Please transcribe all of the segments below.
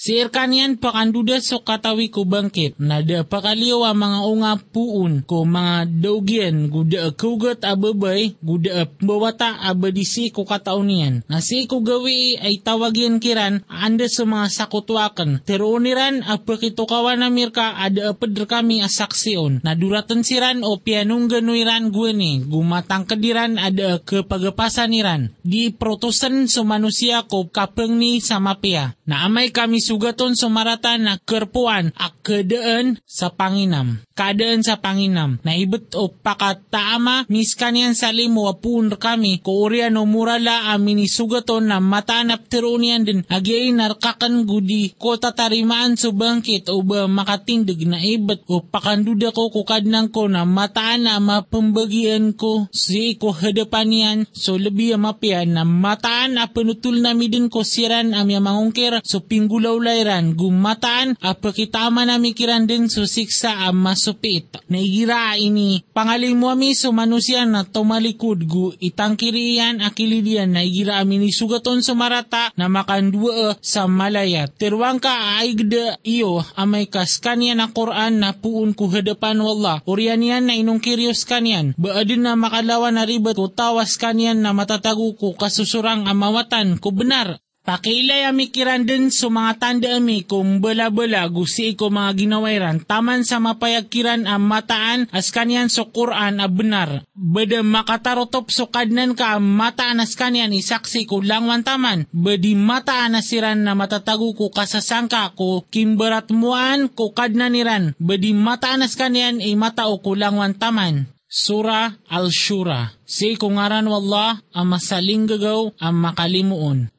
Si Irkanian pakanduda so katawi ko bangkit, nada pakaliw ang mga unga puun ko mga daugyan, guda kugat ababay, guda bawata abadisi ko kataunian. Nasi ko gawi ay tawagyan kiran, anda sa mga sakutwakan. Teruniran apakitukawan na mirka ada apad kami asaksiyon. Naduratan siran o pianong ganuiran guwani, gumatang kadiran ada kepagapasan iran. Di protosan sa manusia ko kapeng ni sa mapia. Naamay kami sugaton sumarata na kerpuan ak kedaan sa Panginam. Kadaan sa Panginam. Naibet o pakataama miskanian sa limo apun kami ko urian o murala amin sugaton na matanap terunian din agiay narkakan gudi ko tatarimaan sa bangkit o ba makatindig na ibet o pakanduda ko kukadnang ko na mataan na mapambagian ko si ko hadapan yan so lebi mapian na mataan na penutul na midin ko siran amya mangungkir so pinggulaw layran gumataan apakitama na mikiran din so siksa ang masupit. Naigira ini pangalim mo mi so manusia na tumalikod gu itangkiriyan akilidian naigira amini sugaton sa marata na makandua sa malaya. Tirwang ka ay gda iyo amay kas kanyan na Quran na puun ku hadapan wallah. Urian yan na inong kiryos kanyan. Baadin na makalawa na ribat ko tawas na matatago ko kasusurang amawatan ko benar. Pakilay ami kiran din sa mga tanda ami kung bala-bala gusi ko mga ginawairan taman sa mapayagkiran ang mataan as kanyan so Quran a benar. Bada makatarotop so kadnan ka ang mataan as kanyan isaksi ko langwan taman. Badi mataan asiran na matatago ko kasasangka ko kimbarat muan ko kadnan iran. Badi mataan as kanyan ay matao ko langwan taman. Sura Al-Shura. Si kungaran wallah ang masaling gagaw ang makalimuon.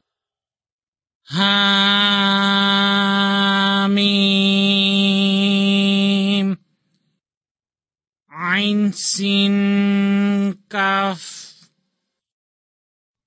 Hamim. Ain Sin Kaf.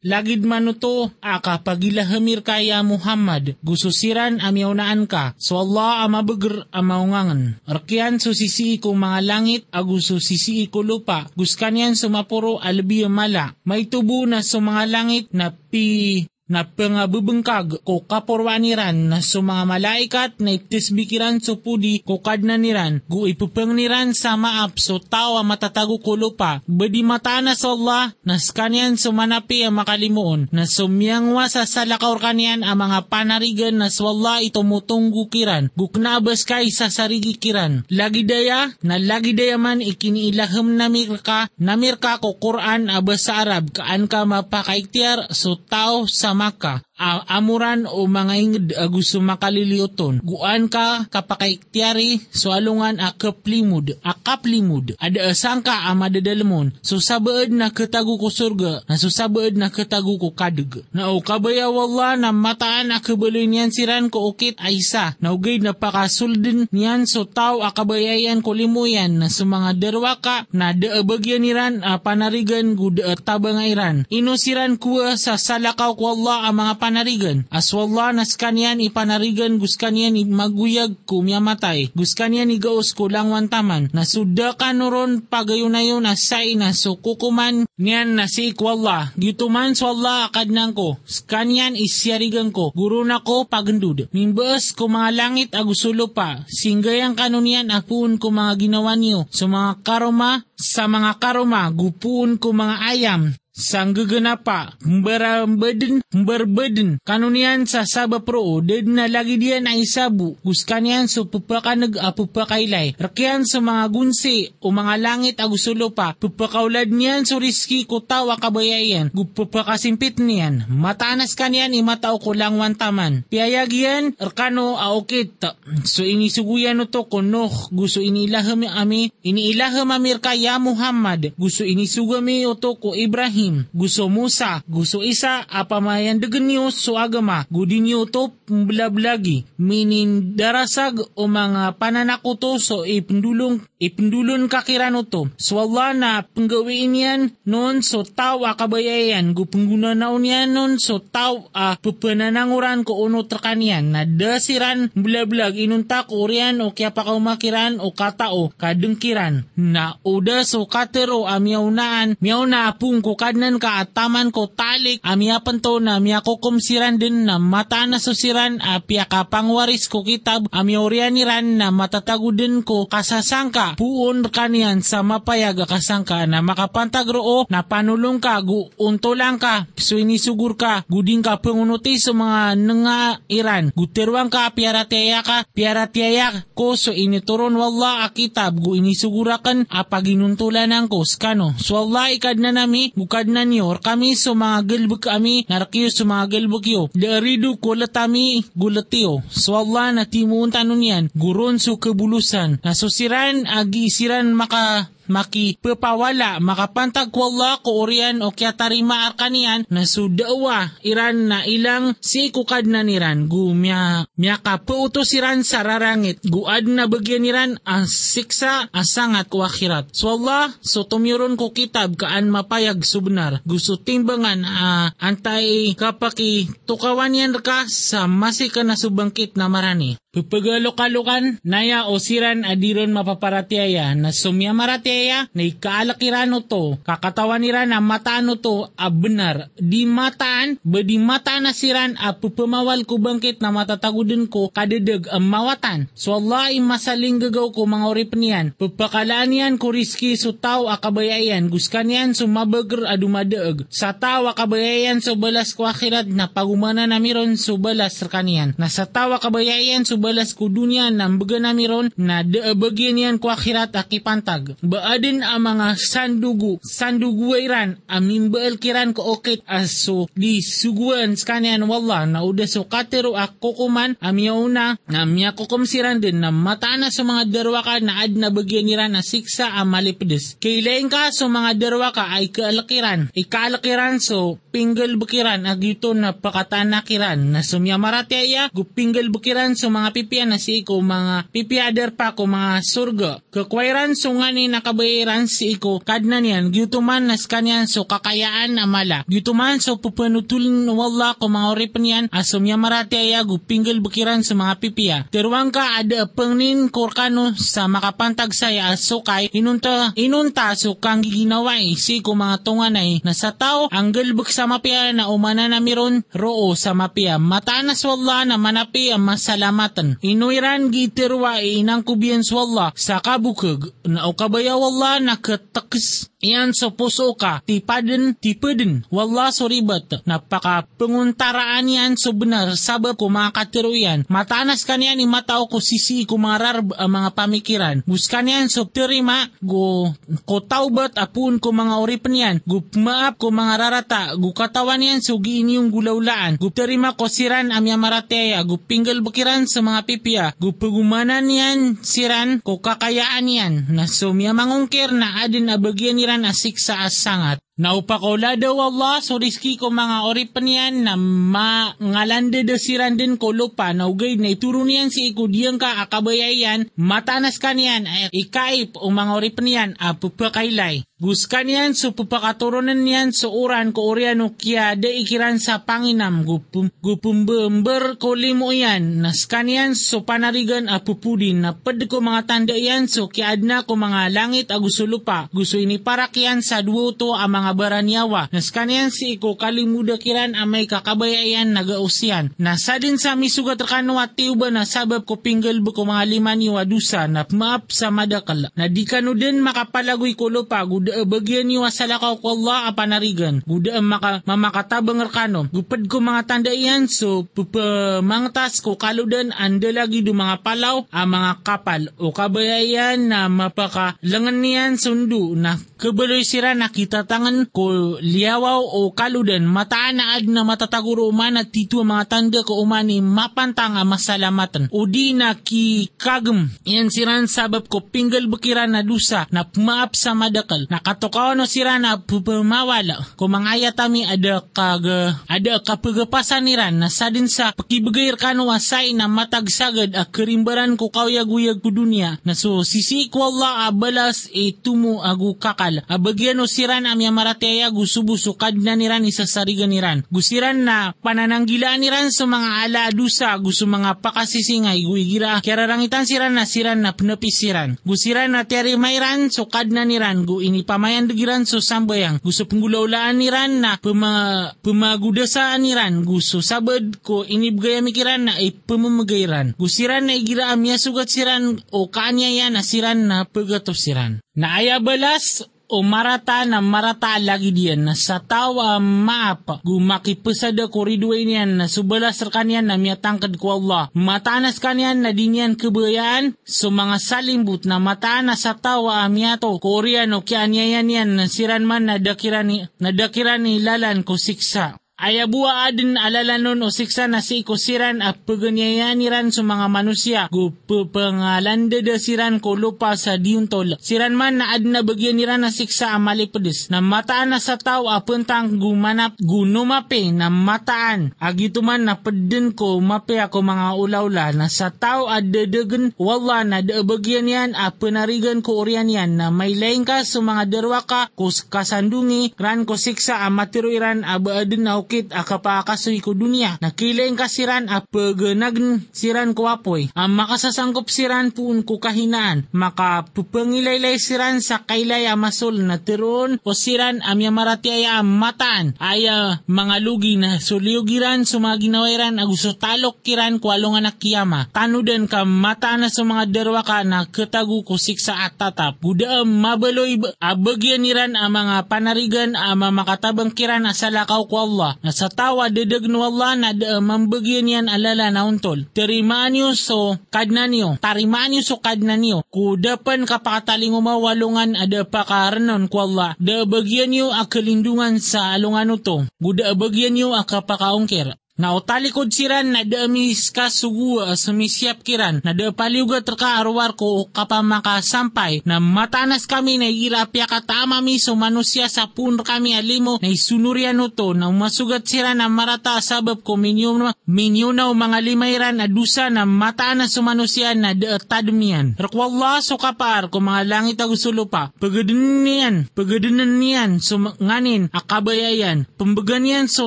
Lagid manuto, aka pagilahamir kaya Muhammad, gususiran amyaunaan ka, so Allah amabagar amaungangan. Arkian susisi ko mga langit, aguso sisi ko lupa, guskanyan sumapuro albi mala. May tubo na sa mga langit na pi na pangabubengkag ko kaporwaniran na sa mga malaikat na itisbikiran so pudi ko kadna niran gu ipupeng niran sa maap so tawa matatago ko lupa. Badi matana sa Allah na skanyan sumanapi ang makalimuon na sumyangwa sa salakaw kanyan ang mga panarigan na sa Allah itumutunggu kiran guknabas kay sa sarigi kiran lagi daya na lagi daya man ikiniilaham namir ka namir ka ko Quran abas sa Arab kaan ka mapakaiktiar so tao sa Maka, a- amuran o mga inged a gusto makaliliuton. Guan ka kapakaiktiyari so alungan a kaplimud, a kaplimud. Ada asang ka a madadalamon. So sabaad na katago ko surga, na so sabaad na katago ko kadag. Na o kabaya wala na mataan a kabaloy niyan siran ko ukit ay isa. Na ugay na pakasuldin niyan so tao a kabayayan ko limuyan na sa mga derwa ka na daabagyan niran a panarigan guda tabang iran. Inusiran kuwa sa salakaw ko Allah ang mga panarigan. As wala nas kanyan ipanarigan gus kanyan maguyag kumyamatay. Gus kanyan igaos ko langwan taman. Nasuda ka nuron pagayunayon na say na so kukuman niyan na si ikwalla. Gituman so Allah akad nang ko. Kanyan isyarigan ko. Guru na ko pagandud. Mimbaas ko mga langit agusulo pa. Singgayang kanunian apun ko mga ginawa niyo. So mga karoma sa mga karoma gupuun ko mga ayam sang gaganapa, mbarambeden, mbarbeden, kanunian sa saba pro, ded na lagi diyan ay isabu, guskanian so pupakanag a pupakailay, rakyan sa mga gunsi o mga langit agusulo pa, pupakaulad niyan so riski ko tawa kabayayan, gupupakasimpit niyan, matanas kanian imatao ko lang wantaman, piyayag yan, arkano aokit, so inisuguyan no to kuno, gusto inilaham ami, iniilaham amir kaya Muhammad, gusto inisugami oto ko Ibrahim, gusto Musa, gusto isa, apamayan dagan niyo so agama, gudi niyo to blablagi, minin darasag o mga pananakuto so ipendulong ipendulun ka kirano to. So Allah na penggawiin yan noon so tao akabayayan. Gu pengguna naon yan noon so tao uh, pupanananguran ko uno terkanian na dasiran belag-belag inunta ko riyan o kaya pa kaumakiran o katao kadengkiran na uda so katero amyaw naan miyaw na apung ko kadnan ka ataman ko talik amyapan to na miya ko kumsiran din na mata na susiran apya kapangwaris ko kitab amyaw riyan niran na matatagudin ko kasasangka. Puon kanian sa mapayag kasangka na makapantag roo na panulong ka gu unto lang ka so inisugur ka guding ka pangunuti sa mga nga iran. Guterwang ka piara tiyaya ka piara tiyaya ko so inituron wala akitab gu inisugurakan apaginuntulan ang ko skano. So Allah ikad na nami gukad na niyo kami so mga galbuk kami narkiyo so mga galbuk yo. Daridu kulatami gulatiyo so na tanon yan guron so kebulusan nasusiran agi isiran maka maki pepawala makapantag ko Allah ko orian o kya tarima arkanian na sudawa iran na ilang si kukad na niran. Gu mya mya ka pautos iran sa rarangit. Guad na bagyan niran ang siksa asangat ko akhirat. So Allah so tumyuron ko kitab kaan mapayag subnar. Gusto timbangan uh, antay kapaki tukawan yan ka sa masika na subangkit na marani Pupagalokalukan, naya o siran adiron mapaparatiaya na sumya maratiaya na ikaalakirano to, kakatawan nira na mataano to a benar. Di mataan, ba di mataan na siran a pupamawal ko bangkit na matatagudin ko kadedeg ang mawatan. So Allah masaling gagaw ko mga orip niyan. Pupakalaan yan ko riski so tao akabayayan, guskan yan so mabager adumadeeg. Sa tao akabayayan so balas ko akhirat na pagumana na miron so balas kaniyan. Na sa tao akabayayan so balas ko dunya ng baga namiron na daabagyan yan ko akhirat akipantag. Baadin ang mga sandugu, sanduguwairan, amin baal kiran ko okit aso di suguan skanyan wallah na uda so katero ako kuman amyaw na miya kukumsiran din na mata na sa mga darwa ka na ad na bagyan na siksa ang malipides. Kailain ka so mga darwa ka ay kaalakiran. Ikaalakiran so pinggal bukiran agito na pakatanakiran na sumya marataya gupinggal bukiran so mga pipian na si iko mga pipiader pa ko mga surga. Kakwairan so nga ni nakabayaran si iko kadna niyan gyutuman nas kanyan so kakayaan amala. Gyutuman so pupanutulin wala ko mga oripan yan asum ya marati ayagu pinggil bukiran sa mga pipia. Terwang ka ada pengnin korkano sa makapantag saya asukay inunta inunta so kang ginawa eh, si ko mga tunganay na sa tao ang galbuk sa mapia na umana na miron roo sa mapia. Matanas wala na manapi ang masalamatan Inuiran Inuiran gitirwa inang kubiyan swalla sa kabukag na o kabaya wala nakatakis Iyan sa puso ka, tipaden, tipeden, wala suribat, napaka penguntaraan yan so benar, sabab ko mga katiruyan, matanas kanya ni matao ko sisi ko marar uh, mga pamikiran, buskan yan so terima, go, ko taubat apun ko mga oripan yan, go maap ko mga rarata, go katawan yan so giin yung gulaulaan, go terima ko siran amya marateya, go pinggal bukiran sa mga pipia, go pagumanan yan siran ko kakayaan yan, na so miya mangungkir na adin abagyan niran na siksa as sangat Naupakola daw Allah so riski ko mga oripan yan na mangalande da siran din ko lupa na ugay na ituro niyan si ikudiyang ka akabayayan matanas ka niyan ay ikaip o mga oripan yan apupakailay. Guskan yan so pupakaturunan niyan so uran ko orian o kya da ikiran sa panginam. Gupum, gupumbember ko limo yan. Naskan yan so panarigan apupudin na pad ko mga tanda yan so kiad na ko mga langit agusulupa gusto ini parakyan sa duwo to baranyawa. Naskanian si iko kalimuda kiran amay kakabayayan nagausyan. Nasa din sa misugat rakano at tiuba na sabab ko pinggal ko mga liman ni wadusa na maap sa madakal. Na di kano din makapalagoy ko lupa guda bagyan ni wasalakaw ko Allah apanarigan. Guda maka, mamakatabang rakano. Gupad ko mga tanda iyan so pupamangtas ko kaludan anda lagi do mga palaw ang mga kapal o kabayayan na mapaka langan niyan sundo na Kabaloy sira nakita tangan ko liawaw o kaludan mataan na ad na matataguro umana tito mga tanda ko umani mapantang masalamatan. O di na ki kagem yan siran sabab ko pinggal bukiran na dusa na pumaap sa madakal. Nakatukaw no sira na pupamawala. Kung mangaya tami ada kag ada kapagapasan niran na sa din sa pakibagayar kano asay na matagsagad a kerimbaran ko kawyag-uyag ko dunia na so sisi ko Allah abalas e agu kakal. Abagyan o siran amya marataya gusubo sukad na niran isa sarigan niran. Gusiran na panananggilaan niran sa mga ala adusa gusto mga pakasisingay guigira kiararangitan siran na siran na pinapisiran. Gusiran na teri mayran sukad na niran gu ini pamayan degiran so sambayang gusto penggulaulaan niran na pema, pemagudasaan niran gusto sabad ko ini bugaya mikiran na ipamamagayran. Gusiran na igira amya sugat siran o kaanyaya na siran na pagatop siran. Na ayabalas o marata na marata lagi diyan na sa tawa maap gumakipasada koridway niyan na subalas kanyan na miyatangkad ko Allah. Matanas kanyan na dinyan kebayaan so mga salimbut na matanas sa tawa miyato korean o kianyayan yan na siran man na dakirani, na dakirani lalan ko siksa. Ayabuwa adin alalanon o siksa na si ikusiran at paganyayaniran sa mga manusia gu pangalanda da siran ko lupa sa diuntol. Siran man na adna bagyan niran na siksa amali pedis na mataan na sa tao apuntang gumanap gunumape na mataan. Agito man na pedin ko mape ako mga ulaula na sa tao adadagan wala na daabagyan yan a penarigan ko orian yan na may laing ka sa mga derwaka ko kasandungi ran ko siksa amatiru iran aba adin na ukit akapakasoy ko dunia. Nakilaing kasiran a paganagn siran ko apoy. Ang makasasangkop siran puun ko kahinaan. Makapupangilaylay siran sa kaylay amasol na tiroon o siran amya marati ay mataan. Aya mga lugi na suliugiran sumaginawiran aguso talok kiran ko along anak kiyama. Tanudan ka mataan na sa mga derwa ka na katagu ko siksa at tatap. Gudaam mabaloy abagyan niran ang mga panarigan ama makatabang kiran asalakaw ko Allah na sa tawa dedag no Allah na da mambagyan yan alala na untol. Terimaan niyo so kadna niyo. Tarimaan niyo so kadna niyo. Kudapan kapakataling umawalungan ada pakaranon ko Allah. Da bagyan niyo akalindungan sa alungan uto. Guda bagyan niyo akapakaungkir. Na utalikod siran na daamis ka sugu uh, sumisyap kiran. Na da paliuga terka arwar ko kapa makasampay na matanas kami na irapya katama mi so manusia sa pun kami alimo na isunurian to na masugat siran na marata sabab ko minyo na minyo na mga limayran na dusa na mataanas so manusia na da tadmian. Rakwallah so kapar ko mga langit agusulo pa pagadinan pagadinan niyan so nganin akabayayan. Pembeganian so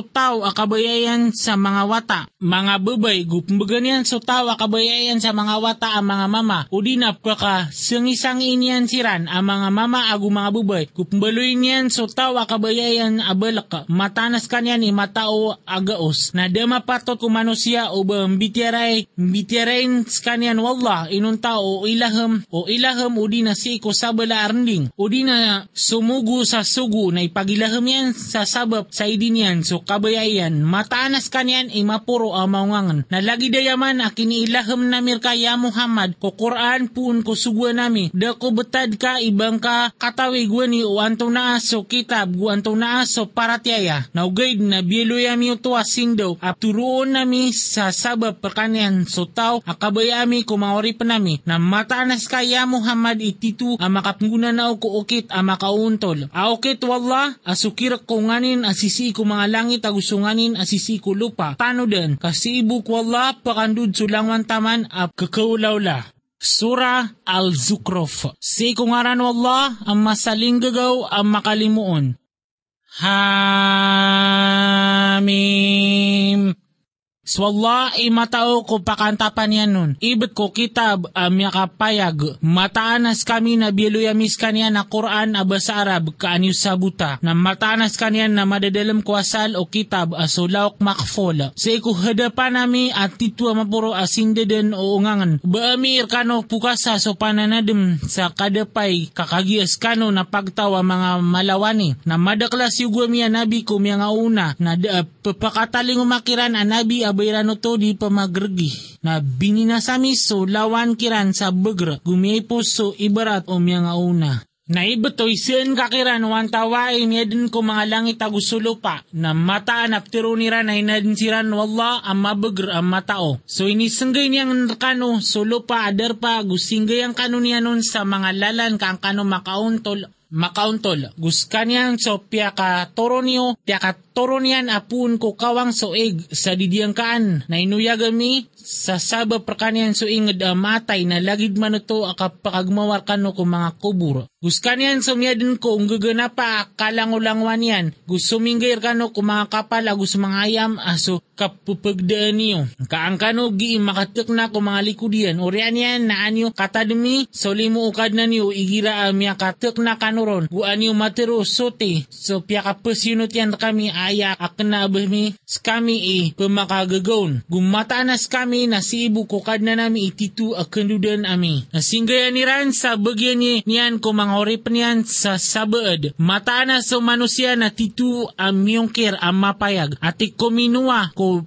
tao akabayayan sa mga wata, mga babay, gupumbaganian so tawa kabayayan sa mga wata ang mga mama, o di na paka sangisang inian siran ang mga mama agu mga babay, gupumbaloy niyan so tawa kabayayan abalaka, matanas kanyan ni matao agaos, na dama patot kumanusia o ba mbitiaray, mbitiarayin kanyan wallah, inunta o ilaham, o ilaham o di na si ko sabala arnding, o di na sumugu sa sugu na ipagilaham yan sa sabab sa idin so kabayayan, mataanas kanyan yan imapuro amangangan. Nalagi dayaman akin ilaham na mirkaya Muhammad ko Quran pun ko sugwa nami. Da ko betad ka ibang ka katawi gwani o anto na aso kitab gu anto na aso paratiaya. Naugaid na bieloyami uto asindo at turuon nami sa sabab perkanian so tao akabayami ko maori pa nami na mataanas kaya Muhammad ititu ang makapungguna na ko ukit ang makauntol. Aukit wallah asukirak ko nganin asisi ko mga langit agusunganin asisi ko lupa pa. Paano din? Kasi ibuk wala pakandud sulangan taman ap kakaulawla. Sura Al-Zukrof. Si kungaran wallah ang masaling gagaw ang makalimuon. Hamim. Swalla imatao ko pakantapan yan nun. Ibet ko kitab um, yakapayag. Mataanas kami na biluyamis kanya na Quran abasa Arab kaanyo sabuta. Na mataanas kanya na madadalam ko o kitab asulawak makfol. Sa hadapan nami at titwa mapuro asindeden o ungangan. Baami irkano pukasa so pananadem sa kadapay kakagias kano na pagtawa mga malawani. Na madaklas yung miya nabi ko nga una. Na da, papakataling umakiran a nabi bayrano to di pa magregi na bininasami so lawan kiran sa bagra gumiay po so ibarat o miya nga una. Naibetoy siyan kakiran wan tawain niya din ko mga langit agusulo pa na mataan aptiro nira na hinadin siran wala ang mabagr ang matao. So inisanggay niyang kano sulo pa adar pa gusinggay ang kano niya nun sa mga lalan kang kano makauntol makauntol. Guskanian so pia ka toro niyo, pia niyan apun ko kawang soeg sa didiyang kaan. Na inuyagami sa saba perkanian so inged uh, matay na lagid man ito akapakagmawar kano ko mga kubur. Guskanian sumyadin ko ang gagana pa kalangulangwan yan. Gusto minggir kano ko mga kapal agus mga ayam aso kapupagdaan niyo. Kaang kano gi makatek na ko mga likudian. Urian yan na anyo katadmi so limo ukad na niyo igira amya katek na kanuron. Guan niyo matero sote. So piya kapasyunot yan kami aya akna abami kami i pemakagagaon. Gumatanas kami kami na si ibu ko kad na nami ititu akendudan ami. Nasinggayan ni Ran sa bagyan ni niyan ko mga orip niyan sa sabaad. Mata na sa manusia na titu ang miyongkir ang mapayag. Ati ko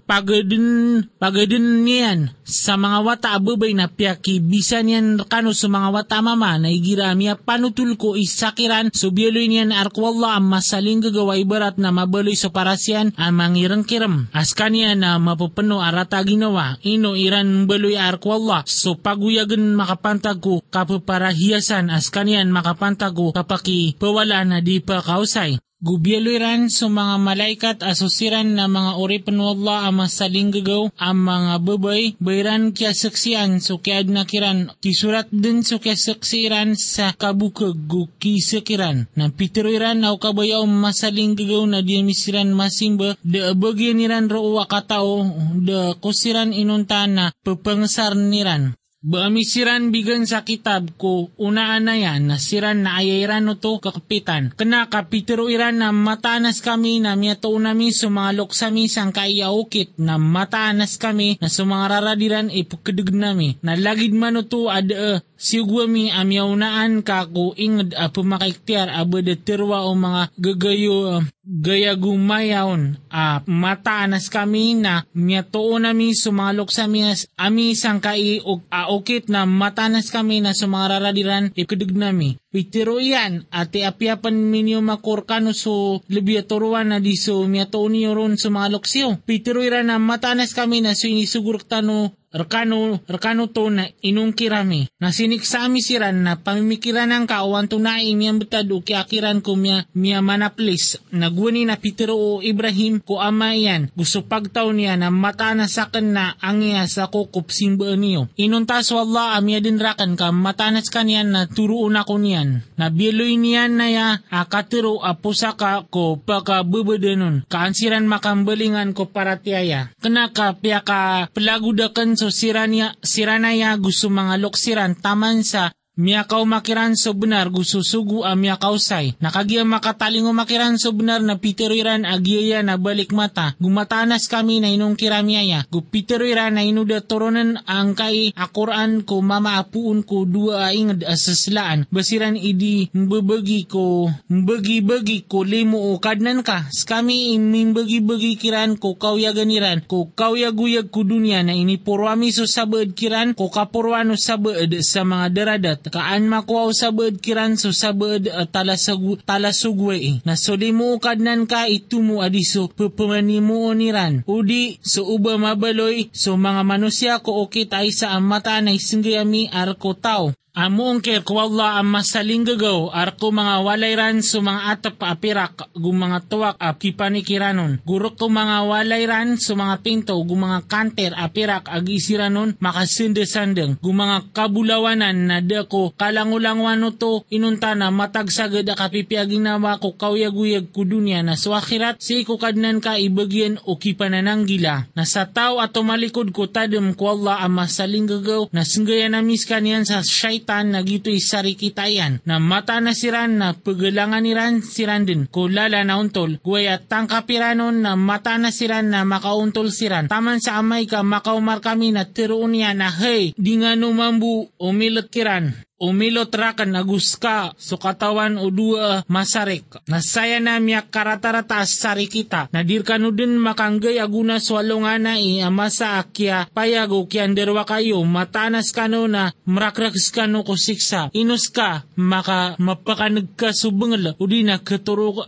pagadin, pagadin niyan sa mga wata ababay na piyaki bisan yan kano sa mga wata mama na igira miya panutul ko isakiran so biyaloy niyan arkwalla ang masaling gagaway barat na mabaloy sa parasyan ang mangirang kiram. Askan niya na mapapano arata ginawa in no iran baloy arkwalla so paguyagan makapantag ko kapaparahiyasan as kanian makapantag ko kapaki pawala na di pa kausay. Gubyaloiran sa mga malaikat asusiran na mga uripan wala ang masaling gagaw ang mga babay bayran kya saksiyan so kya nakiran tisurat din so kya saksiran sa kabukag gu kisakiran na pitiroiran au kabayaw masaling gagaw na diamisiran masimba da abagyan niran ro akatao da kusiran inunta na papangsar niran. Baamisiran bigan sa kitab ko unaan na yan na siran na ayayran no to kakapitan. Kena kapitero iran na matanas kami na miyato nami sumalok sa misang kaiyaukit na matanas kami na sumangararadiran ipukadug nami. Na lagid man to ada uh, sigwami amyaunaan ka ko ingad a pumakiktiar abada tirwa o mga gagayo gaya gumayaon a mataanas kami na miyato nami sumalok sa mias ami sang kai og uh, ukit na matanas kami na sumararadiran ipkudug nami. Pitiro yan, ate apiapan minyo makorkano so libyaturuan na di so miyato niyo ron sumalok siyo. Pitiro na matanas kami na so inisugur tano Rekano, rekano to na inungkirami. Na siniksami siran na pamimikiran ng kaawan to na imiyang betad o kiakiran ko miya, miya manaplis. Nagwani na Petero o Ibrahim ko ama yan. Gusto pagtaw niya na mata na sakan na angya sa kukup simbaan niyo. Inuntas wala amya din rakan ka matanas kanyan na turuon ako niyan. Nabiloy niyan na ya akatiro apusaka ko pagkabubadanon. Kaansiran makambalingan ko para tiyaya. Kenaka piya ka pelagudakan so siranya, siranaya gusto mga loksiran taman sa Miyakaw makiran so benar gususugu a miyakaw say. Nakagiya makatalingo makiran so benar na piteroiran agiyaya na balik mata. Gumatanas kami na inong kiramiyaya. Gupiteroiran na inuda toronan ang kay akuran ko mamaapuun ko dua ingad asaslaan. Basiran idi mbabagi ko mbagi-bagi ko limo o kadnan ka. Skami imimbagi-bagi kiran ko kawyaganiran ko kawyaguyag ko dunya na inipurwami so sabad kiran ko kapurwano sabad sa mga daradat kaan makuaw sa bed kiran so sa bed uh, talasag, talasugwe eh. na so di mo kadnan ka itumo adiso pupumani mo niran. Udi so uba mabaloy so mga manusia ko okit ay sa amata na isinggayami arko tao. Amo ungkir ko Allah ang masaling gagaw arko mga walay ran so mga atap paapirak gu mga tuwak ap kipanikiranon. Guro ko mga walay ran so mga pinto gu mga kanter apirak ag isiranon makasinde-sandeng. Gu mga kabulawanan na da ko kalangulangwan to inunta na matagsagad a kapipiaging nawa ko kawyaguyag ko dunya na swakirat si ko kadnan ka ibagyan o kipanananggila. Na sa tao at malikod ko tadem Allah ang masaling gagaw na singgayan na miskan yan sa shait kaitan nagito'y sarikitayan na mata na siran na pagalangan niran siran din. Ko lala na untol guwaya tangkapiranon na mata na siran na makauntol siran. Taman sa amay ka makaumar kami na tiroon niya na hey di nga numambu umilot kiran umilot rakan agus ka so katawan o dua masarik. Nasaya na miyak karatarata sari kita. Nadir kanu din makanggay aguna swalungan na i amasa akya payago kyan derwa kayo matanas kano na mrakraks kano ko siksa. Inus ka maka mapakanag ka subengel udi na keturo,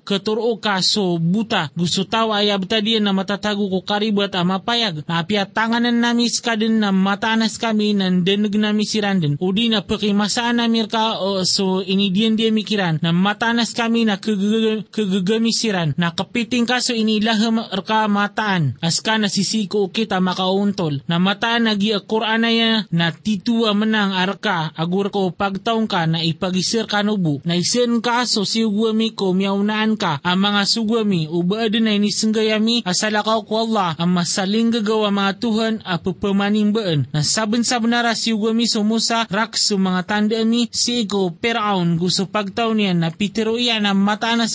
ka so buta. Gusto tawa ayab tadi na matatago ko karibat ama payag. Napia tanganan namis ka din na matanas kami nan denig nami siranden. Udi na pakimasaan namir ka o so inidiyan diya mikiran na matanas kami na kagagamisiran na kapiting ka so inilaham ka mataan. As ka nasisiko kita makauntol na mataan nagi Quran ya na titua menang arka agur ko pagtaong ka na ipagisir kanubu na isen ka so siugwami ko miyaunaan ka ang mga sugwami ubaad na inisenggayami asalakaw ko Allah ang masaling gagawa mga Tuhan a pupamaning baan na saben-saben na siugwami sumusa rak so mga tandami si ko peraon gusto pagtaw niya na pitero iyan na mata na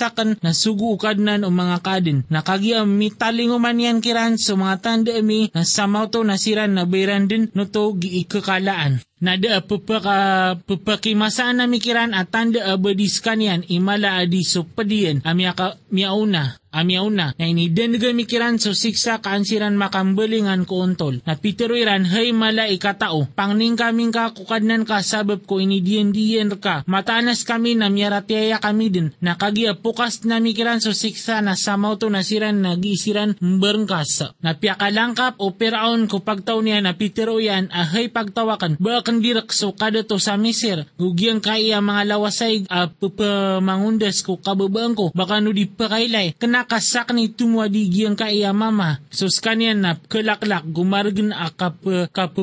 sugu ukadnan o mga kadin. Nakagiam mitalinguman yan kiran so mga tandami na samaw to nasiran na bayran din no to giikakalaan na da pupaka pupakimasaan na mikiran at tanda abadis kanyan imala adi so padiyan amyaka miauna Amiaw na, na inidenga mikiran so siksa kaansiran makambelingan ko untol. Na piteroiran, hay mala ikatao, pangning kaming ka kukadnan ka sabab ko inidiyan-diyan ka. Matanas kami na miyaratiaya kami din, na kagia pukas na mikiran so siksa na samaw to nasiran na giisiran mberngkas. Na piakalangkap o peraon ko pagtaw niya na piteroyan ahay pagtawakan, bakan dirak so kada to sa misir. Gugyang kaya mga lawasay a pupamangundas ko kababaan ko, baka no di pakailay. Kena nakasak ni tumwa di giyang kaya mama. So kanyan na kalaklak gumargan a kap, kap,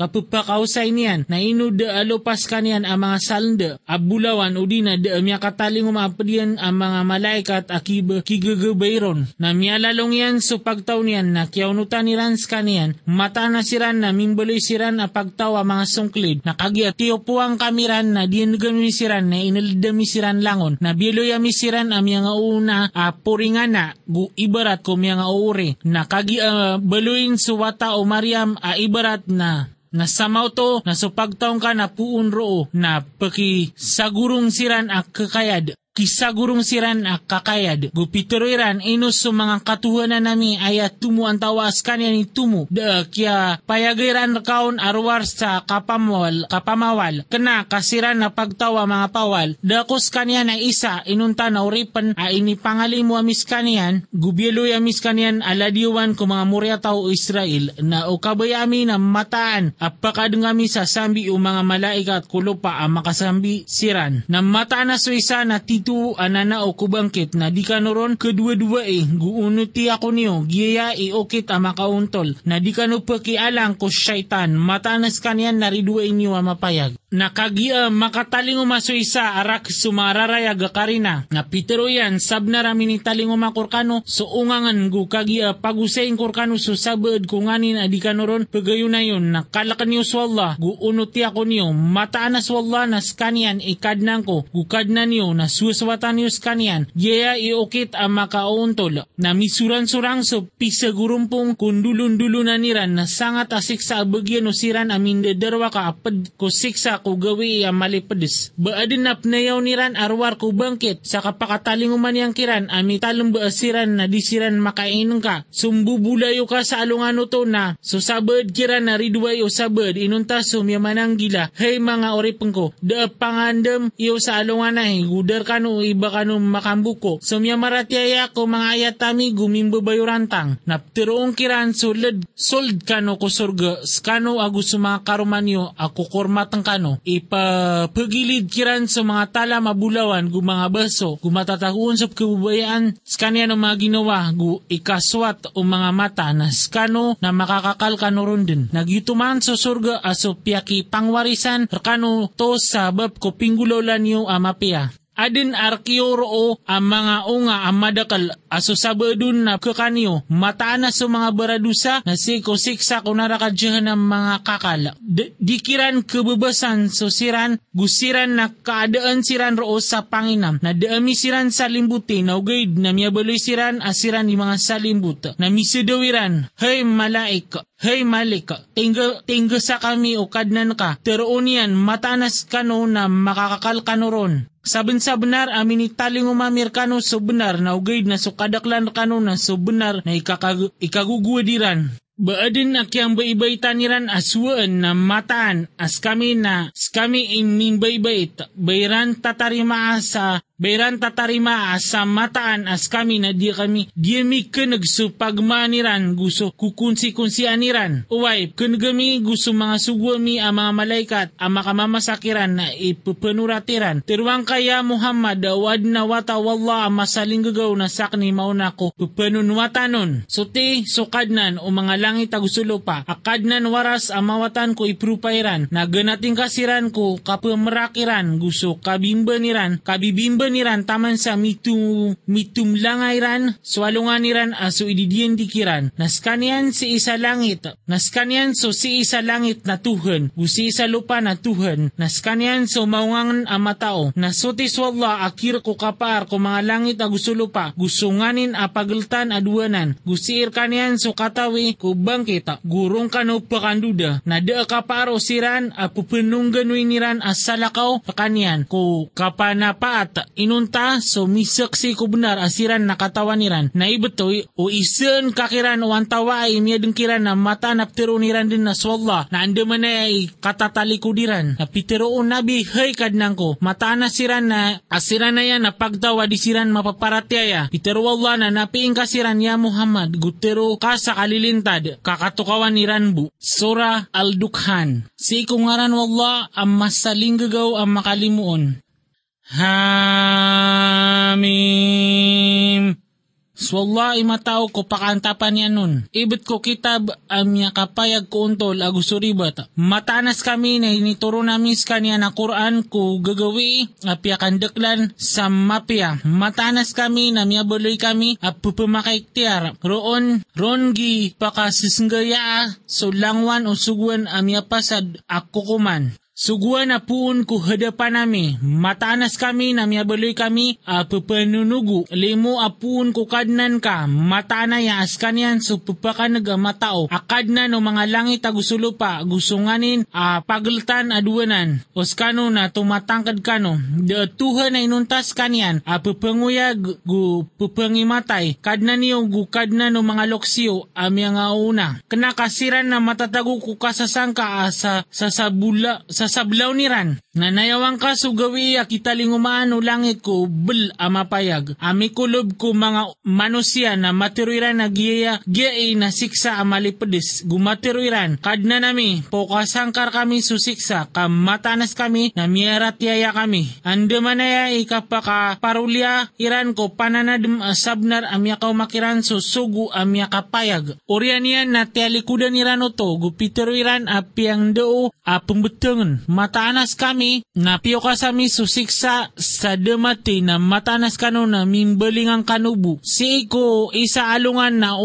kapupakausay niyan na ino de alopas kanyan ang mga salda. Abulawan o di na de miya kataling umapadiyan ang mga malaikat akib kigagabayron. Na miya lalong yan so pagtaw niyan na kiyaunutan ni Rans kanyan mata na siran na mimbaloy siran a pagtaw ang mga sungklid. Nakagia tiyopuang kamiran na diyan gamisiran na inalidamisiran langon. Na biloy amisiran ang mga una a puring nga na gu ibarat ko nga uri na kagi uh, baluin suwata o Mariam a ibarat na na samaw to na supagtaong ka na puun roo na paki sagurong siran a kakayad kisagurong siran a kakayad. Gupituruiran inus so mga katuhanan nami ayat tumu ang tawas kanya ni tumu. Da kya payagairan kaon arwar sa kapamawal, kapamawal. Kena kasiran na pagtawa mga pawal. Da kus kanya na isa inunta na uripan a inipangali mo amis kanyan. Gubyelo amis kanyan aladiwan ko mga murya tao Israel na ukabayami na mataan apakadungami sa sambi o mga malaikat kulupa ang makasambi siran. Na mataan na so isa na tito itu anana o kubangkit na di kanoron kedua-dua eh guunuti ako niyo giyaya e okit ama kauntol na di kano pakialang ko syaitan matanas kanyan naridua inyo mapayag nakagia makataling umaso isa arak sumararaya gakarina na pitero yan sab na rami ni taling umakurkano so ungangan gu kagia pagusayin kurkano so sabad kunganin adi kanoron pagayon na yun nakalakan niyo swalla gu unuti ako niyo mataanas wala nas kanyan ikadnan ko gu kadnan niyo na suswatan niyo kanyan yaya iokit ang makauntol na misuran-surang so pisagurumpong kundulun-dulo na niran na sangat asik sa abagyan o siran amin dedarwa ka apad ko siksa ko gawi ang malipadis. Baadin na pnayaw niran arwar ko bangkit sa kapakataling uman yang kiran ami talong baasiran na disiran makainong ka. Sumbubulayo ka sa alungano to na so sabad kiran na ridway o sabad inunta sumyamanang gila. Hey mga oripeng ko, da pangandam iyo sa alungan na gudar kano iba kano makambuko. Sumyamaratyaya ko mga ayatami gumimbabayurantang. Naptiroong kiran sulad sold kano ko surga skano agus mga karumanyo ako kormatang kano ipapagilid kiran sa mga tala mabulawan gu mga baso gu matatahun sa kabubayaan skanya no mga ginawa gu ikaswat o mga mata na skano na makakakal kano ron din. Nagyutuman sa surga aso piyaki pangwarisan kano to sabab ko pinggulaw lanyo amapia. Adin arkioro o ang mga unga ang madakal aso sabadun na kakanyo mataan na sa mga baradusa na siko siksa kunara ka ng mga kakala. D- dikiran kebebasan so siran gusiran na kaadaan siran roo sa panginam na daami siran sa limbuti na ugaid na miyabaloy siran asiran di mga salimbut na misidawiran hey malaika Hey Malik, tingga, tingga sa kami o kadnan ka, teroon matanas kano na makakakal kano ron. Sabin sa benar amin italing umamir kano so benar na ugaid na so kadaklan kano na so benar na ikakag, ikaguguwadiran. Baadin akyang baybay taniran aswaan na mataan as kami na as kami imin baybay bayran tatarima sa Bayran tatarima sa mataan as kami na di kami di mi keneg so pagmaniran gusto kukunsi-kunsi aniran. Uway, kenegami gusto mga sugwami ang mga malaikat ang makamamasakiran na ipupanuratiran. Tirwang kaya Muhammad wad na wata ang masaling gagaw na sakni mauna ko pupanunwatanon. So ti sukadnan o mga langit agusulo pa akadnan waras ang mawatan ko iprupairan na ganating kasiran ko kapamerakiran gusto kabimbaniran kabibimba niran taman sa mitu, mitumlangayran, swalunganiran aso ididiyan dikiran. Naskanian si isa langit, naskanian so si isa langit na tuhan, gusi isa lupa na tuhan, naskanian so maungangan ang matao, nasutis wala akir ko kapar ko mga langit a gusto lupa, gusunganin a pagaltan aduanan, gusiir kanian so katawi ko bangkita, gurong kano pakanduda, na da kaparo siran a pupununggan niran as salakaw pakanian, ko kapanapaat inunta so misaksi ko benar asiran nakatawan niran. Na ibetoy o isen kakiran o antawa ay miyadengkiran na mata naptero niran din na swalla na ande man ay katatalikodiran na pitero o nabi hay kadnang ko mata na siran na asiran na yan na pagtawa di siran mapaparatyaya pitero wala na napiing kasiran ya Muhammad gutero ka sa kalilintad kakatukawan ni Ranbu Sura Al-Dukhan. Si kungaran wala ang masaling gagaw ang makalimuon Hamim. Swalla imatao ko pakantapan niya nun. Ibit ko kitab amya kapayag ko untol agusuribat. Matanas kami na inituro namin sa kanya na Quran ko gagawi apya kandaklan sa mapya. Matanas kami na miyabuloy kami at pupumakaiktiar. Roon, rongi pakasisnggaya so langwan o suguan amya pasad ako kuman. Suguan na puun ko hadapan nami, matanas kami na miyabaloy kami, a papanunugo, limo apun ko kadnan ka, matana ya askan yan so papakanag matao, akadnan o. Mga langit agusulo pa, gusunganin a pagaltan aduanan, oskano na tumatangkad kano, de tuhan na inuntas kanyan, a papanguyag gu papangimatay, kadnan niyo gu kadnan o mga loksiyo, amya nga una. Kanakasiran na matatago ko kasasangka. Sa, sa sabula, sa sa sablaw ni Ran. Nanayawang ka sugawi akitaling umaano langit ko bel amapayag. Ami kulob ko mga manusia na matiruiran na giya giya na siksa amalipedes. Gumatiruiran. Kadna nami pokasangkar kami susiksa kam matanas kami na miyarat yaya kami. Ande manaya ikapaka parulya iran ko pananadem sabnar amya kaw makiran so sugu amya kapayag. Orian yan na tialikudan iran to gupitiruiran apiang doo a matanas kami na piyo kasami susiksa sa demati na matanas kano na mimbelingang kanubu. Si iko isa alungan na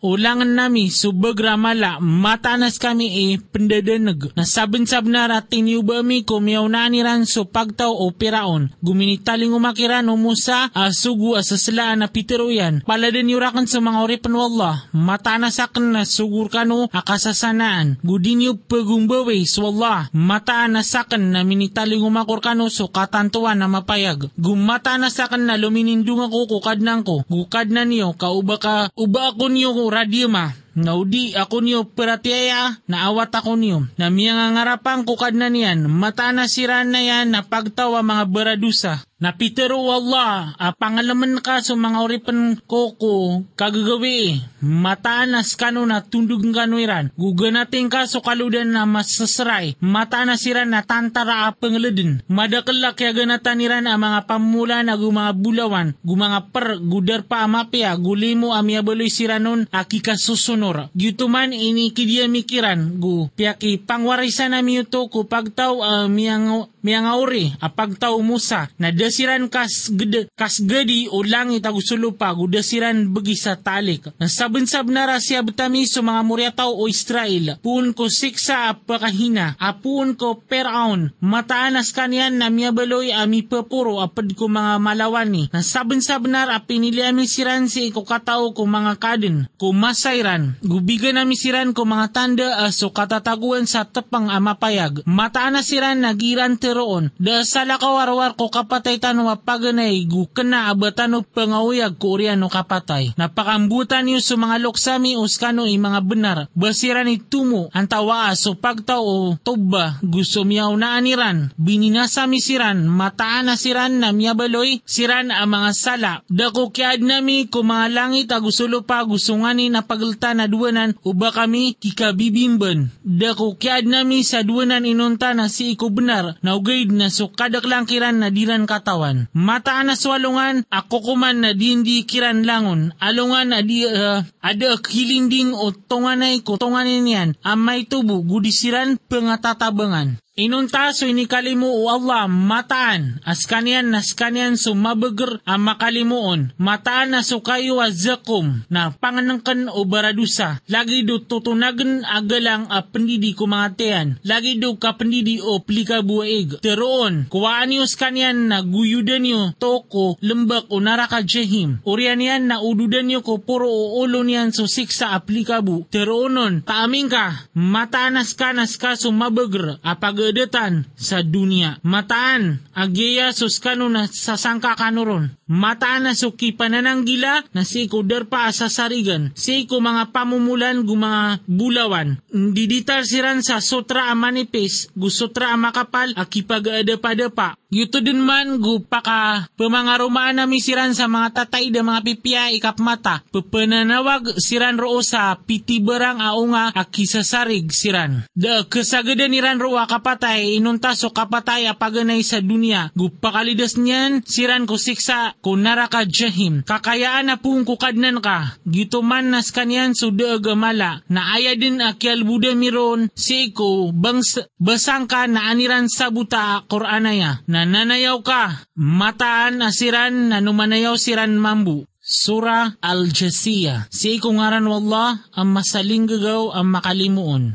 Ulangan nami subag ramala matanas kami e pendadanag. Nasabensab na rating niubami ko miyawnaniran so pagtaw o piraon. Guminitaling umakiran o musa asugu asaslaan na pitiruyan. Paladan yurakan sa mga oripan wallah. Matanas akan na sugur kano akasasanaan. Gudinyo pagumbawi so wallah. Matanas akan na minitaling umakor kano so katantuan na mapayag. Gumatanas akan na luminindung ako kukadnan ko. Gukadnan niyo kauba ka uba ako niyo radima Naudi ako niyo peratiaya, naawat ako niyo, na miyang ngarapang kukad na niyan, mata na sira na yan na pagtawa mga baradusa. Na Peter Allah, a ka sa mga oripan ko ko kagagawi, mataanas kano na tundug kanuiran, guganating ka so kaludan na masasray, mata na sira na tantara a pangaladin, madakalak kaya ganataniran ang mga pamula na mga bulawan, gumanga per, gudar pa amapya, gulimo amiyabaloy sira nun, akikasusun honor. Yutuman ini kidia mikiran gu piyaki pangwarisan na miyuto ko pagtaw uh, miyang miyangauri apagtaw musa na desiran kas gede, kas gedi o langit agusulo pa gu desiran bagi sa talik. Nasabensab na rasya betami so mga muryataw o Israel. Pun ko siksa apakahina. Apun ko peraon. Mataanas kanyan na miyabaloy ami pepuro apad ko mga malawani. Nasabensab na apinili ami siran si ko katao ko mga kaden. Ko masayran. Gubigan ami siran ko mga tanda aso katataguan sa tepang amapayag. Mataan na siran nagiran teroon. Da sa lakawarwar ko kapatay tano mapaganay gukana abatano pangawiyag ko oriano kapatay. Napakambutan niyo sa mga loksami uskano i mga benar. Basiran ni tumo ang tawa so pagtao o toba gusto miyaw na aniran. Bininasa mi siran mataan na siran na miyabaloy siran ang mga sala. Dako kiad nami ko mga langit agusulo pa gusungani na pagalta na duwanan uba kami kikabibimban. Dako kiad nami sa duwanan inunta na si iko benar na ugaid na so kadak kiran na diran katawan. Mataan na swalungan ako kuman na dindi kiran langon. Alungan na di uh, ada kilinding o tonganay ko tonganin yan amay tubo gudisiran pengatatabangan. Inunta so inikalimu o Allah mataan as kanyan nas kanyan so mabager ang makalimuon mataan na so kayo azakum na panganangkan o baradusa lagi do tutunagan agalang a pendidi teyan lagi do ka pendidi o plika buwaig teroon kuwaan niyo kanyan na guyudan niyo toko lembak o naraka jehim urian yan na ududan niyo ko puro o ulo niyan so siksa aplikabu teroonon taaming ka mataanas ka nas ka so mabager apag kadatan sa dunia. Mataan, agyeya suskano na sasangka kanuron. Mataan na suki panananggila na si kuder pa sa sarigan. Si ko mga pamumulan gu mga bulawan. Diditar siran sa sutra amanipis, gu sutra amakapal, akipag-ada pa. Yuto din man gu paka pemangarumaan na misiran sa mga tatay da mga pipiya ikap mata. Pepenanawag siran roo sa piti berang aunga akisasarig siran. Da kesagadan iran roo kapatay inunta so kapatay apaganay sa dunia. Gu pakalidas niyan siran ko siksa ko naraka jahim. Kakayaan na pung kukadnan ka. Gito man nas kanyan suda agamala. Na aya din akyal buda miron si ko bangs basang ka na aniran sa buta Koranaya. Na nanayaw ka. Mataan asiran na numanayaw siran mambu. Sura Al-Jasiya. Si ko ngaran wallah ang masaling gagaw ang makalimuon.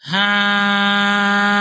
Hamim.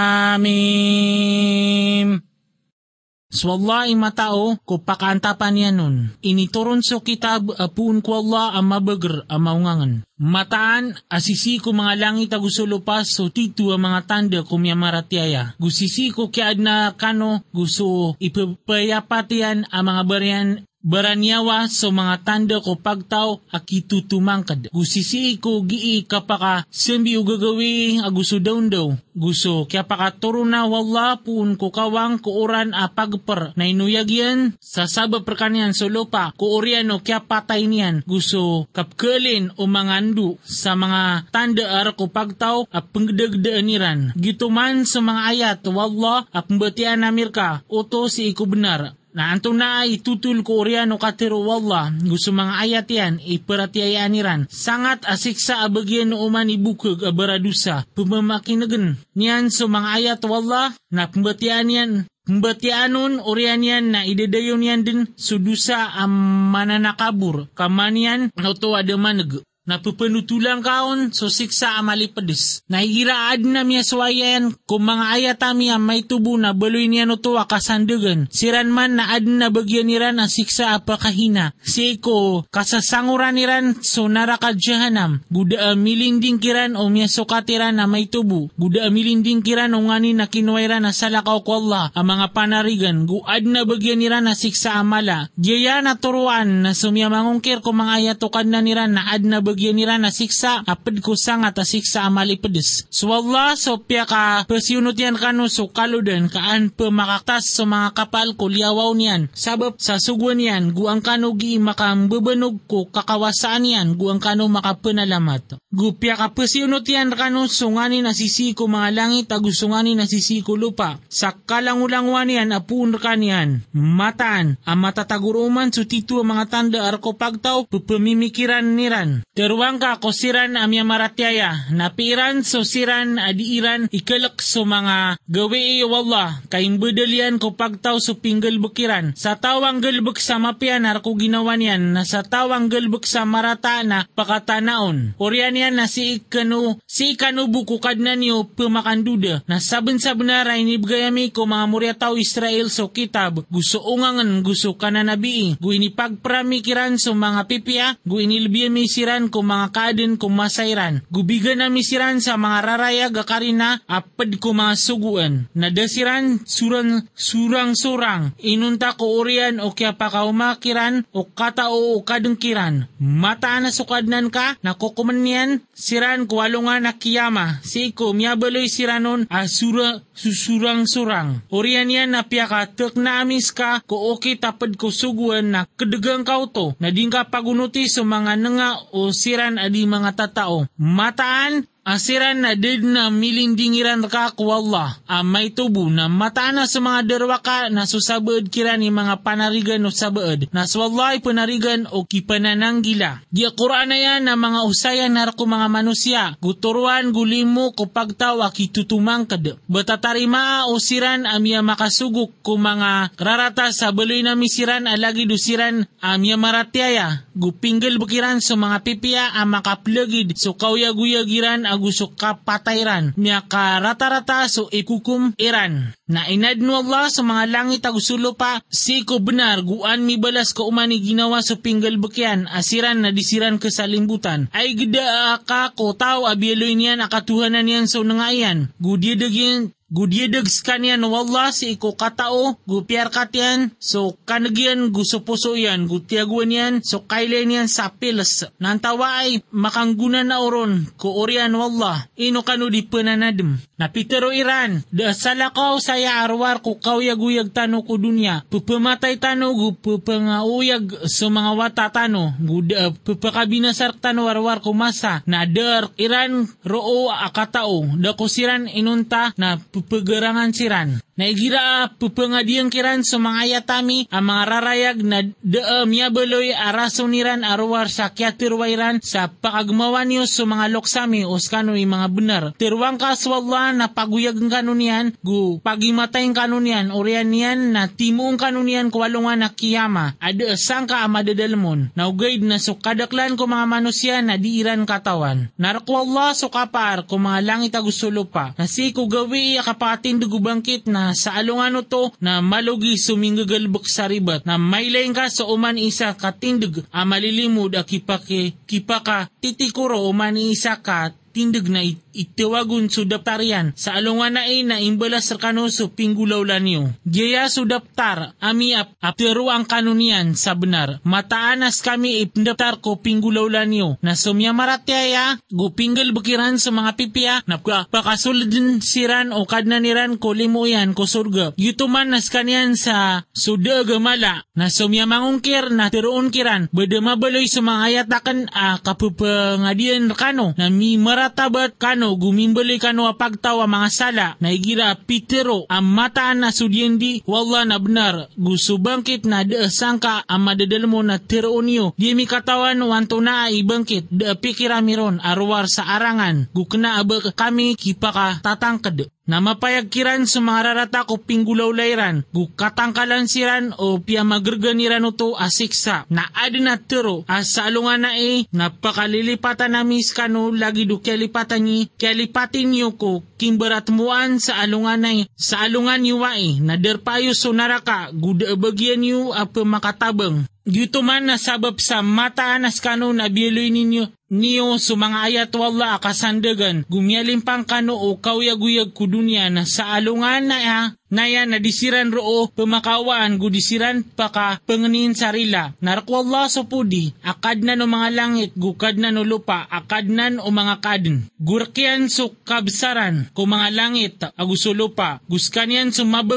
Ay matao ko pakantapan niya nun. Inituron so kitab apun ko Allah ang mabagar ang maungangan. Mataan asisi ko mga langit agusulo pa so titu ang mga tanda ko miya maratiaya. Gusisi ko kaya na kano gusto ipapayapatian ang mga barian Baranyawa so mga tanda ko pagtaw akitutumangkad. Gusisi ko gii kapaka sembi ugagawi aguso daun daw. Gusto kaya pakaturo na wala pun ko kawang kuuran apagper na inuyagyan sa sabab perkanian so lupa kuuriano kaya patay niyan. Gusto kapkelin o mangandu sa mga tanda ara ko pagtaw at pangdagdaan niran. Gito man sa mga ayat wala at pembatian namirka uto si iku benar na anto na ay tutul ko oriano katero wallah gusto mga ayat yan iparatiayaan niran. Sangat asiksa abagyan no uman ibukag abaradusa pumamakinagan niyan so mga ayat wallah na pembatian yan Pembatianon orian yan na idadayon yan din sudusa ang mananakabur. Kamanian na ito ada manag napupanutulang kaon so siksa amali pedes. Nahihiraad na miya swayan kung mga ayatami ang may tubo na baloy niya no tuwa kasandagan. Siran man na ad na bagyan niran ang siksa apakahina. Si ko kasasanguran niran so naraka jahanam. Guda milinding kiran o miya sukatiran na may tubo. Guda milinding kiran o ngani na kinuwayra na salakaw ko Allah ang mga panarigan. Guad na bagyan niran na siksa amala. Gaya na turuan na sumya mangungkir kung mga ayatukan na niran na ad na bagyan bagyan nira na siksa apad ko sang at siksa amali pedes. So Allah so pia ka pasyunot yan kano so kaludan kaan pemakaktas sa so mga kapal ko liawaw niyan. Sabab sa suguan yan guang kano gi makambabanog ko kakawasaan yan guang kano makapanalamat. Gupya ka pasyunot yan kano sungani na sisi ko mga langit agusungani na sisi ko lupa. Sa kalangulangwan yan apun kanian. Mataan ang matataguruman so titu mga tanda arko pagtaw pupamimikiran niran Teruang ka kusiran amya maratyaya, napiran so siran adiiran ikalak so mga gawi wallah, kayong bedalian ko pagtaw so pinggel bukiran. Sa tawang gelbek sa mapianar ko ginawa niyan, na sa tawang gelbek sa marata na pakatanaon. Orian yan na si ikanu, si ikanu bukukad na niyo pumakanduda, na saben sa benaray ni Bgayami ko mga muryataw Israel so kitab, gusto ungangan gusto kananabii, gu ini pagpramikiran so mga pipia, gu inilbiya misiran ko mga kaden ko masairan, gubigan na misiran sa mga raraya gakarina, apad ko mga suguan, nadasiran suran surang-surang, inunta ko orian o kaya pakaumakiran o katao o kadengkiran, mata na sukadnan ka, nakukuman niyan, siran ko alungan na kiyama, si ko miyabaloy siranon asura susurang-surang. Orian yan na piyaka tek na amis ka ko okay tapad ko suguan na kedegang kau to. Na din ka pagunuti sa mga nga o siran adi mga tatao. Mataan Asiran na did na milindingiran ka ku Allah, amay tubo na matana sa mga derwa ka na susabad kira ni mga panarigan o sabaad, na swallay panarigan o kipanananggila. Di Quran na yan na mga usayan narko mga manusia, guturuan gulimo ko pagtawa kitutumang kad. Batatarima o siran amya makasugok ko mga rarata sa baloy na misiran alagi dusiran amya maratyaya, gupinggel bukiran sa mga pipiya ang makaplagid so kauyag-uyagiran aguso kapatayran niya ka rata-rata so ikukum iran. Na inadno Allah sa mga langit agusulo pa si benar guan mi balas ko umani ginawa sa pinggal bukyan asiran na disiran ka sa limbutan. Ay gida ka ko tao abialoy niyan akatuhanan niyan so nangayan. Gudiyadagyan Gudyedag kanyan wallah si iko katao, gupiyar katyan, so kanagyan gusupuso yan, gutiaguan yan, so kailan yan sa pilas. Nantawa ay makangguna na oron, ko orian wallah, ino kanu di pananadem. Napitero iran, da salakaw saya arwar ko kawyaguyag tano ko dunya, pupamatay tano gu pupangauyag so mga wata tano, gu uh, pupakabinasar tano warwar ko masa, na der iran roo akatao, da kusiran inunta. Na pupagarangan siran. Naigira pupangadiang kiran sa mga ayatami ang mga rarayag na daa miyabaloy arasoniran arwar sa kiatirwairan sa pakagmawa niyo sa mga loksami o skano'y mga benar. Tirwang kaswalla na paguyag ang kanunian, gu pagimatay ang kanunian, orian niyan na timuong kanunian kwalungan na kiyama, ada sangka amadadalmon, na ugaid na sukadaklan ko mga manusya na diiran katawan. Narakwa Allah sukapar ko mga langit agusulo pa, na si ko gawi kapatin dugubangkit na sa alungano to na malugi suminggagalbok sa ribat na maylaing ka sa uman isa katindig a malilimud a kipake kipaka titikuro uman isa ka tindig na itiwagun su daptarian sa alungan na ay na imbalas kano su pinggulaw lanyo. Gaya su daptar ami ap aptero ang kanunian sa benar. Mataanas kami ipindaptar ko pinggulaw lanyo na sumya maratyaya gupinggal bukiran sa mga pipya na pakasulidin siran o kadnaniran ko limuyan ko surga. Yutuman nas kanyan sa suda gamala na sumya mangungkir na tiroon kiran beda mabaloy sa mga ayatakan a kapupangadian kano na mi maratabat kano gumimbali kano apagtawa mga sala. Na igira pitero ang mataan na sudyendi wala na benar gusto bangkit na de sangka ang madadal mo na tiroon niyo di mi katawan wanto na ibangkit. De pikiramiron arwar sa arangan. Gukna aba kami kipaka tatangkad na mapayagkiran sa mga rarata ko pinggulaw layran, gukatangkalan siran o piya magerganiran to asiksa, na adi na tero, as sa alungan na e, napakalilipatan na miskano lagi do kalipatan ni, kalipatin niyo ko, kimbarat muan sa alungan na e, sa alungan niyo wa e, na derpayo so naraka, guda bagyan niyo apa makatabang, Dito man nasabab sa mataanas kano na biloy ninyo niyo sa mga ayat wala akasandagan gumyalimpang kano o kawyaguyag kudunya na sa alungan na ya naya na disiran roo pemakawaan gudisiran paka pengenin sarila narko Allah so pudi akad na no mga langit gukad na no lupa akad na o mga kadin. Gurkian so kabsaran ko mga langit aguso lupa. Guskanyan sumabag